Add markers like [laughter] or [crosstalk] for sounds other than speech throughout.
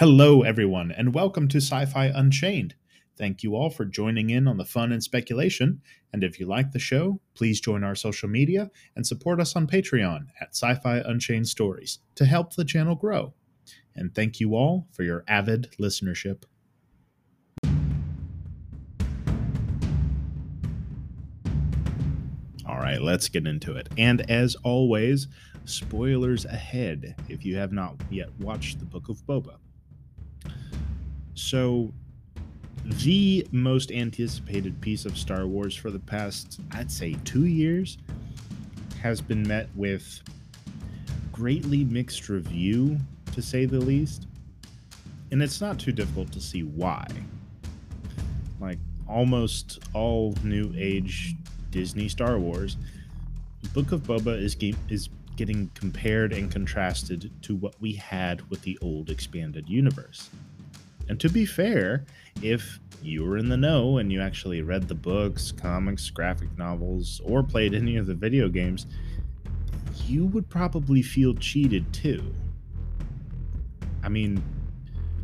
Hello, everyone, and welcome to Sci Fi Unchained. Thank you all for joining in on the fun and speculation. And if you like the show, please join our social media and support us on Patreon at Sci Fi Unchained Stories to help the channel grow. And thank you all for your avid listenership. All right, let's get into it. And as always, spoilers ahead if you have not yet watched the Book of Boba. So, the most anticipated piece of Star Wars for the past, I'd say, two years has been met with greatly mixed review, to say the least. And it's not too difficult to see why. Like, almost all new age Disney Star Wars, Book of Boba is, is getting compared and contrasted to what we had with the old expanded universe. And to be fair, if you were in the know and you actually read the books, comics, graphic novels, or played any of the video games, you would probably feel cheated too. I mean,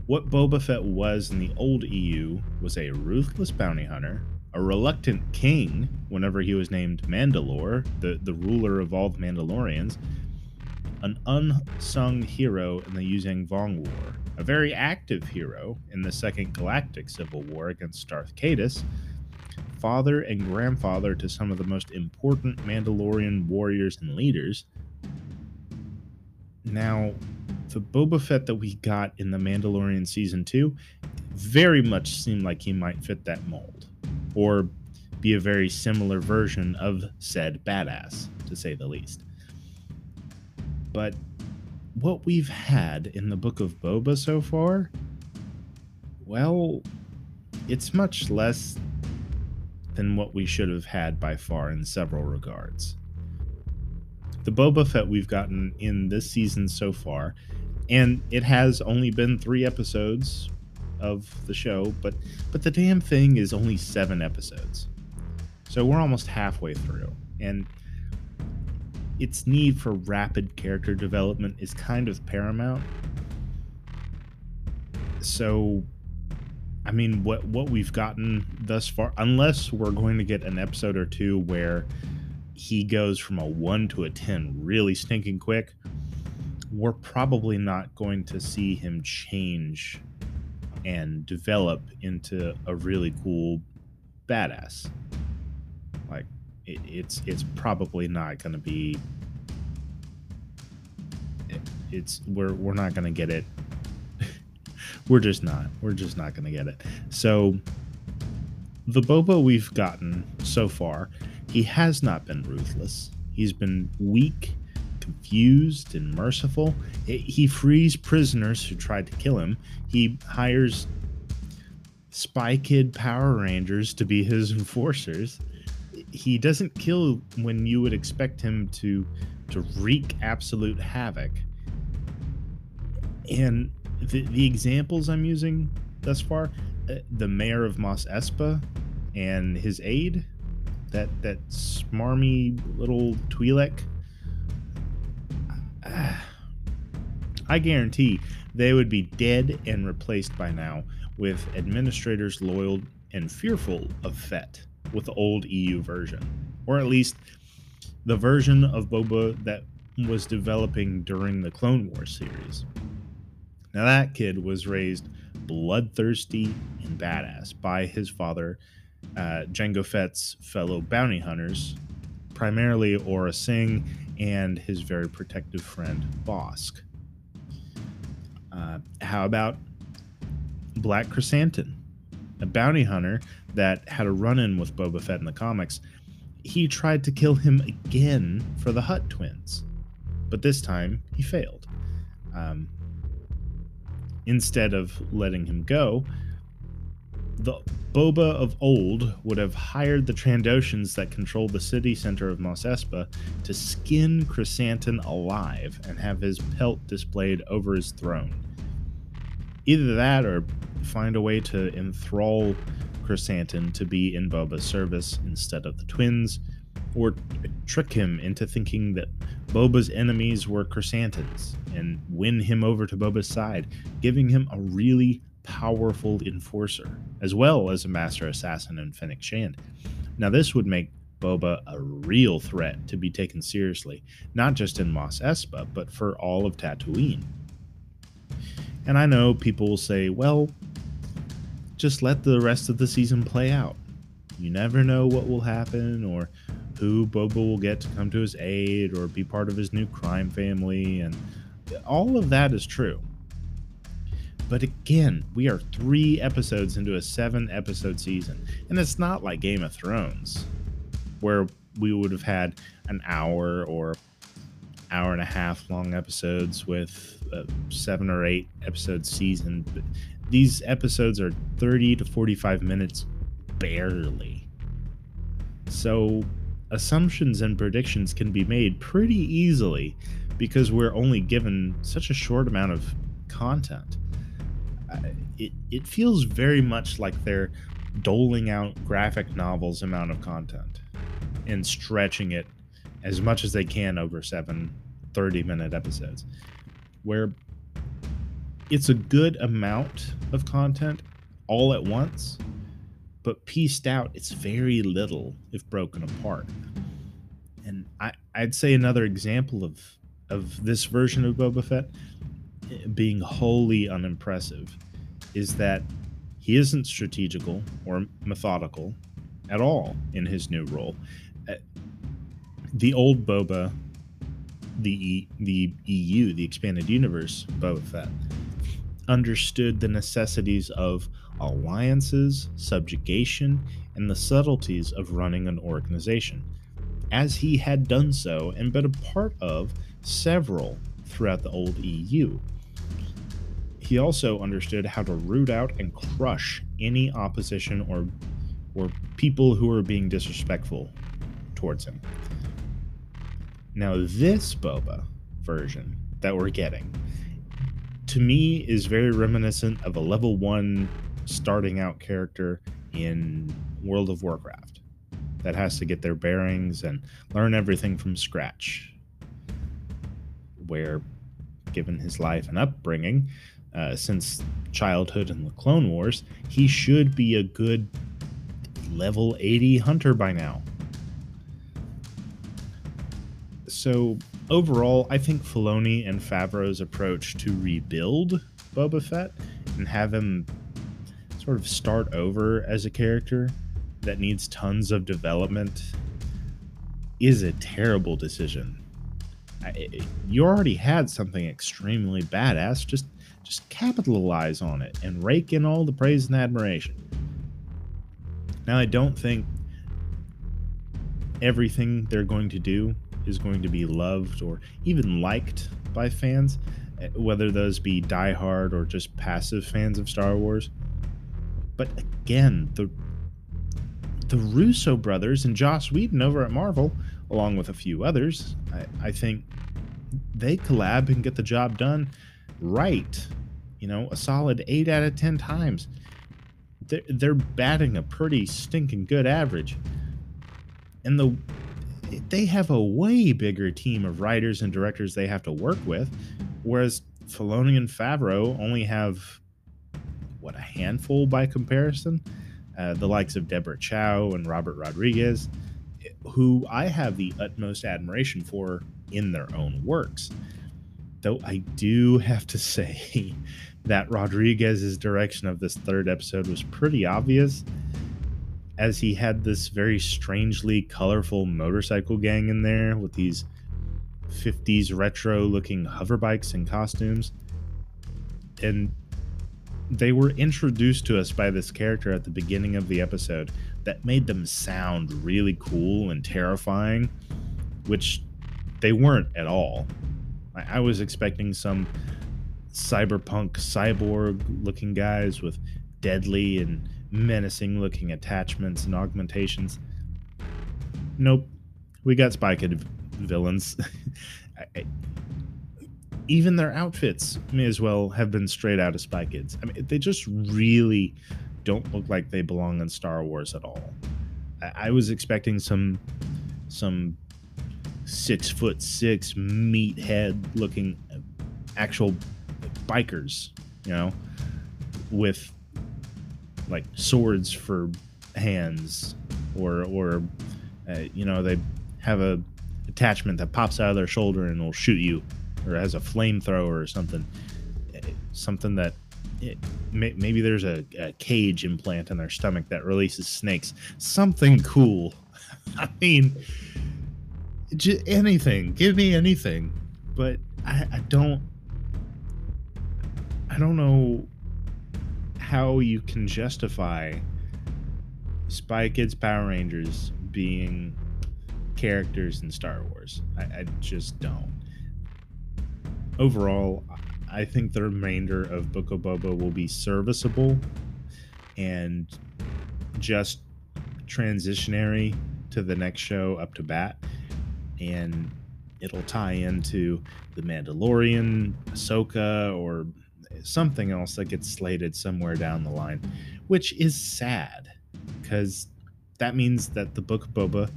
what Boba Fett was in the old EU was a ruthless bounty hunter, a reluctant king whenever he was named Mandalore, the, the ruler of all the Mandalorians, an unsung hero in the Yuuzhan Vong War, a very active hero in the Second Galactic Civil War against Darth Caedus, father and grandfather to some of the most important Mandalorian warriors and leaders. Now, the Boba Fett that we got in the Mandalorian Season 2 very much seemed like he might fit that mold, or be a very similar version of said badass, to say the least. But what we've had in the Book of Boba so far, well, it's much less than what we should have had by far in several regards. The Boba Fett we've gotten in this season so far, and it has only been three episodes of the show, but but the damn thing is only seven episodes. So we're almost halfway through. And its need for rapid character development is kind of paramount. So, I mean, what what we've gotten thus far, unless we're going to get an episode or two where he goes from a one to a ten really stinking quick, we're probably not going to see him change and develop into a really cool badass. Like it, it's it's probably not going to be. It, it's we're we're not going to get it. [laughs] we're just not. We're just not going to get it. So the Boba we've gotten so far, he has not been ruthless. He's been weak, confused, and merciful. He frees prisoners who tried to kill him. He hires Spy Kid Power Rangers to be his [laughs] enforcers he doesn't kill when you would expect him to to wreak absolute havoc. And the, the examples I'm using thus far, uh, the mayor of Mos Espa and his aide, that that smarmy little Twi'lek, uh, [sighs] I guarantee they would be dead and replaced by now with administrators loyal and fearful of Fett with the old EU version, or at least the version of Boba that was developing during the Clone Wars series. Now, that kid was raised bloodthirsty and badass by his father, uh, Jango Fett's fellow bounty hunters, primarily Aurra Sing and his very protective friend Bossk. Uh, how about Black Krrsantan, a bounty hunter that had a run in with Boba Fett in the comics, he tried to kill him again for the Hutt twins. But this time, he failed. Um, instead of letting him go, the Boba of old would have hired the Trandoshans that control the city center of Mos Espa to skin Krrsantan alive and have his pelt displayed over his throne. Either that or find a way to enthrall Krrsantan to be in Boba's service instead of the twins, or trick him into thinking that Boba's enemies were Chrysanthemums and win him over to Boba's side, giving him a really powerful enforcer, as well as a master assassin in Fennec Shand. Now, this would make Boba a real threat to be taken seriously, not just in Mos Espa, but for all of Tatooine. And I know people will say, well, just let the rest of the season play out. You never know what will happen or who Boba will get to come to his aid or be part of his new crime family, and all of that is true. But again, we are three episodes into a seven episode season, and it's not like Game of Thrones, where we would have had an hour or hour and a half long episodes with a seven or eight episode season. These episodes are 30 to 45 minutes barely. So assumptions and predictions can be made pretty easily because we're only given such a short amount of content. It, it feels very much like they're doling out graphic novels amount of content and stretching it as much as they can over seven 30 minute episodes where it's a good amount of content all at once but pieced out, it's very little if broken apart. And I, I'd say another example of of this version of Boba Fett eh, being wholly unimpressive is that he isn't strategical or methodical at all in his new role. The old Boba, the the EU, the expanded universe Boba Fett, understood the necessities of alliances, subjugation, and the subtleties of running an organization, as he had done so and been a part of several throughout the old EU. He also understood how to root out and crush any opposition or or people who were being disrespectful towards him. Now, this Boba version that we're getting, to me, is very reminiscent of a level one starting out character in World of Warcraft that has to get their bearings and learn everything from scratch. Where, given his life and upbringing uh, since childhood in the Clone Wars, he should be a good level 80 hunter by now. So, overall, I think Filoni and Favreau's approach to rebuild Boba Fett and have him sort of start over as a character that needs tons of development is a terrible decision. I, you already had something extremely badass. Just just capitalize on it and rake in all the praise and admiration. Now, I don't think everything they're going to do is going to be loved or even liked by fans, eh, whether those be diehard or just passive fans of Star Wars. But again, the the Russo brothers and Joss Whedon over at Marvel, along with a few others, I, I think they collab and get the job done right. You know, a solid eight out of ten times. They're, they're batting a pretty stinking good average. And the they have a way bigger team of writers and directors they have to work with, whereas Filoni and Favreau only have what a handful by comparison. Uh, the likes of Deborah Chow and Robert Rodriguez, who I have the utmost admiration for in their own works. Though I do [laughs] have to say [laughs] that Rodriguez's direction of this third episode was pretty obvious, as he had this very strangely colorful motorcycle gang in there with these 50s retro looking hover bikes and costumes. And they were introduced to us by this character at the beginning of the episode that made them sound really cool and terrifying, which they weren't at all. I, was expecting some cyberpunk cyborg looking guys with deadly and menacing looking attachments and augmentations. Nope. We got Spy Kid villains. [laughs] Even their outfits may as well have been straight out of Spy Kids. I mean, they just really don't look like they belong in Star Wars at all. I, I was expecting some some six foot six meathead looking uh, actual bikers, you know, with like swords for hands, or or uh, you know they have a attachment that pops out of their shoulder and will shoot you, or has a flamethrower or something, uh, something that it, may, maybe there's a, a cage implant in their stomach that releases snakes. Something cool. [laughs] I mean, j- anything. Give me anything. But I, I don't. I don't know how you can justify Spy Kids Power Rangers being characters in Star Wars. I, I just don't. Overall, I think the remainder of Book of Boba will be serviceable and just transitionary to the next show up to bat. And it'll tie into The Mandalorian, Ahsoka, or something else that gets slated somewhere down the line, which is sad because that means that the Book of Boba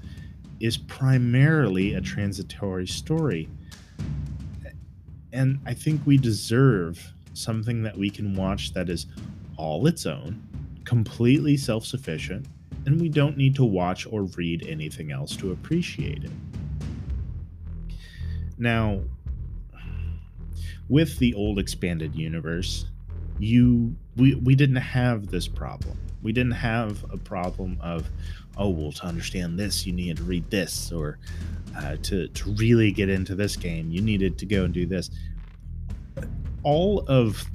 is primarily a transitory story and I think we deserve something that we can watch that is all its own, completely self sufficient, and we don't need to watch or read anything else to appreciate it. Now, with the old expanded universe, you we, we didn't have this problem. We didn't have a problem of, oh, well, to understand this, you need to read this, or uh, to to really get into this game, you needed to go and do this. All of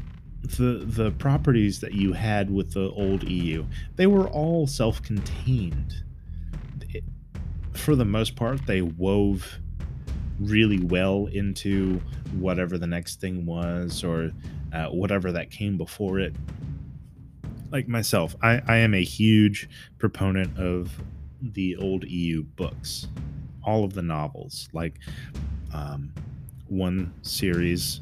the the properties that you had with the old EU, they were all self-contained. It, for the most part, they wove really well into whatever the next thing was or uh, whatever that came before it. Like myself, I, I am a huge proponent of the old EU books all of the novels. Like um, one series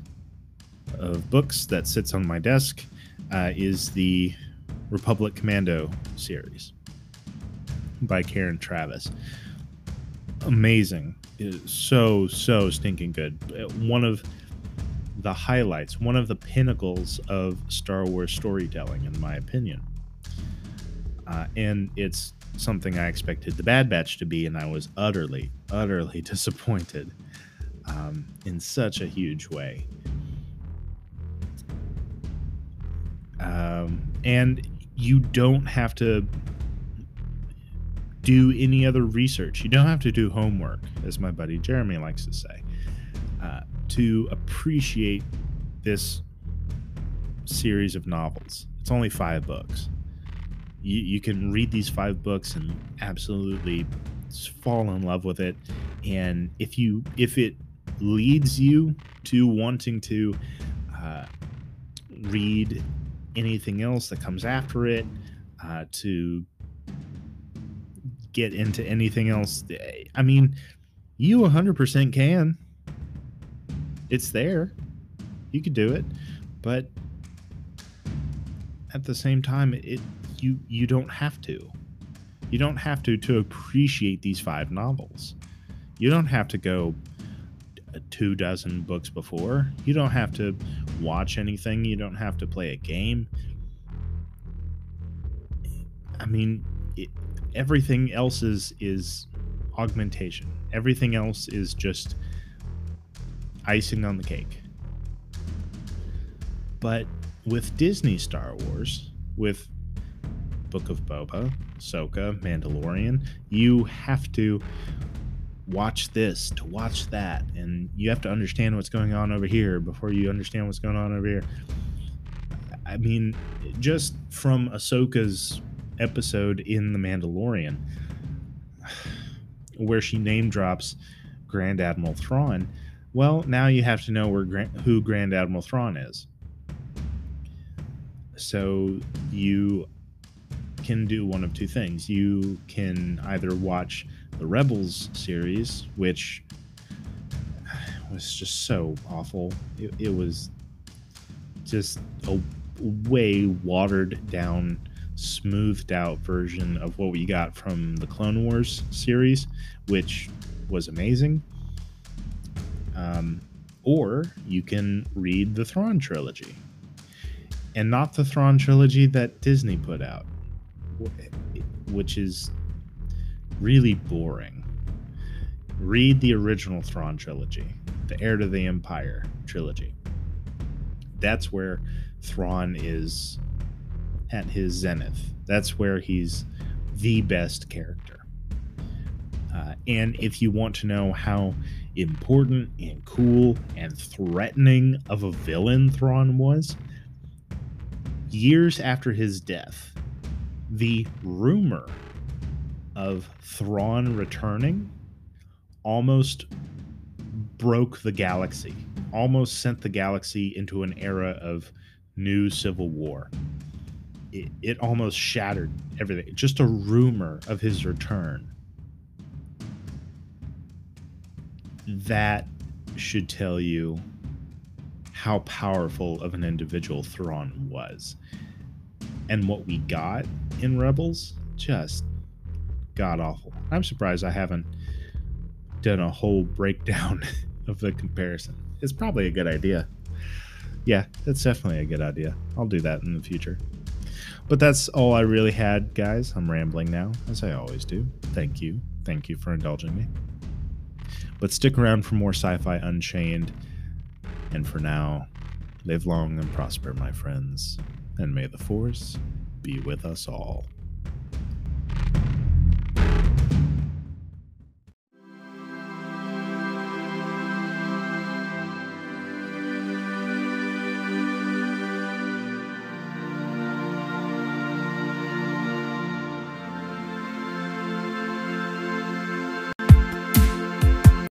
of books that sits on my desk uh, is the Republic Commando series by Karen Traviss. Amazing. So, so stinking good. Uh, one of the highlights, one of the pinnacles of Star Wars storytelling, in my opinion. Uh, and it's something I expected the Bad Batch to be, and I was utterly, utterly [laughs] disappointed um, in such a huge way. Um, and you don't have to do any other research. You don't have to do homework, as my buddy Jeremy likes to say, uh, to appreciate this series of novels. It's only five books you, you can read these five books and absolutely fall in love with it and if you if it leads you to wanting to uh, read anything else that comes after it uh, to get into anything else i mean you 100% can it's there you could do it but at the same time it you you don't have to. You don't have to to appreciate these five novels. You don't have to go two dozen books before. You don't have to watch anything. You don't have to play a game. I mean, it, everything else is is augmentation. Everything else is just icing on the cake. But with Disney Star Wars, with Book of Boba, Soka, Mandalorian, you have to watch this to watch that, and you have to understand what's going on over here before you understand what's going on over here. I mean, just from Ahsoka's episode in The Mandalorian, where she name drops Grand Admiral Thrawn, well, now you have to know where who Grand Admiral Thrawn is. So you can do one of two things. You can either watch the Rebels series, which was just so awful. It, it was just a way watered down, smoothed out version of what we got from the Clone Wars series, which was amazing. Um, or you can read the Thrawn trilogy. And not the Thrawn trilogy that Disney put out, which is really boring. Read the original Thrawn trilogy, the Heir to the Empire trilogy. That's where Thrawn is at his zenith. That's where he's the best character. Uh, and if you want to know how important and cool and threatening of a villain Thrawn was, years after his death, the rumor of Thrawn returning almost broke the galaxy, almost sent the galaxy into an era of new civil war. It, it almost shattered everything. Just a rumor of his return that should tell you how powerful of an individual Thrawn was. And what we got in Rebels, just god awful. I'm surprised I haven't done a whole breakdown [laughs] of the comparison. It's probably a good idea. Yeah, it's definitely a good idea. I'll do that in the future. But that's all I really had, guys. I'm rambling now, as I always do. Thank you. Thank you for indulging me. But stick around for more Sci Fi Unchained. And for now, live long and prosper, my friends, and may the Force be with us all.